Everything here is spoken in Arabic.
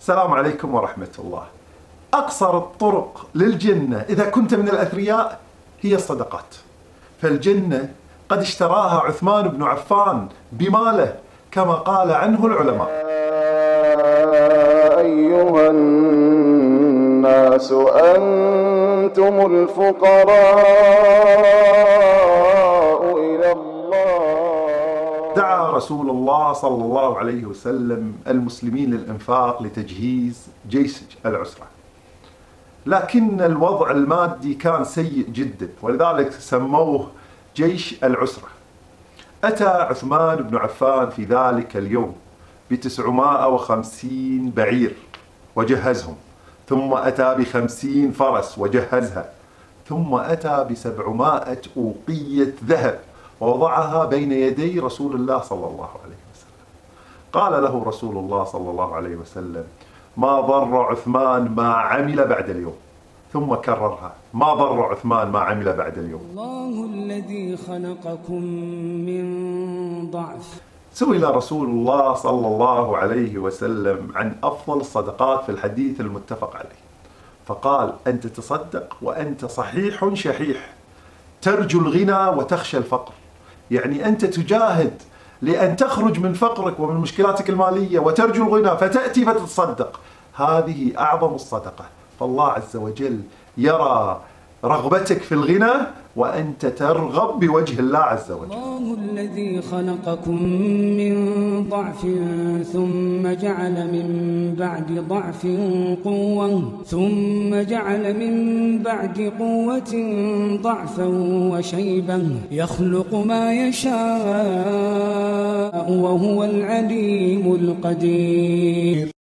السلام عليكم ورحمة الله. أقصر الطرق للجنة إذا كنت من الأثرياء هي الصدقات. فالجنة قد اشتراها عثمان بن عفان بماله كما قال عنه العلماء. أيها الناس أنتم الفقراء. دعا رسول الله صلى الله عليه وسلم المسلمين للإنفاق لتجهيز جيش العسرة. لكن الوضع المادي كان سيء جدا ولذلك سموه جيش العسرة. أتى عثمان بن عفان في ذلك اليوم بتسعمائة وخمسين بعير وجهزهم ثم أتى بخمسين فرس وجهزها ثم أتى بسبعمائة أوقية ذهب. ووضعها بين يدي رسول الله صلى الله عليه وسلم. قال له رسول الله صلى الله عليه وسلم ما ضر عثمان ما عمل بعد اليوم. ثم كررها ما ضر عثمان ما عمل بعد اليوم. الله الذي خلقكم من ضعف. سئل رسول الله صلى الله عليه وسلم عن أفضل الصدقات في الحديث المتفق عليه. فقال أن تتصدق وأنت صحيح شحيح. ترجو الغنى وتخشى الفقر. يعني أنت تجاهد لأن تخرج من فقرك ومن مشكلاتك المالية وترجو الغنى فتأتي فتتصدق. هذه أعظم الصدقة. فالله عز وجل يرى رغبتك في الغنى وأنت ترغب بوجه الله عز وجل. الله الذي خلقكم من ضعف ثم جعل من بعد ضعف قوة ثم جعل من بعد قوة ضعفا وشيبا. يخلق ما يشاء وهو العليم القدير.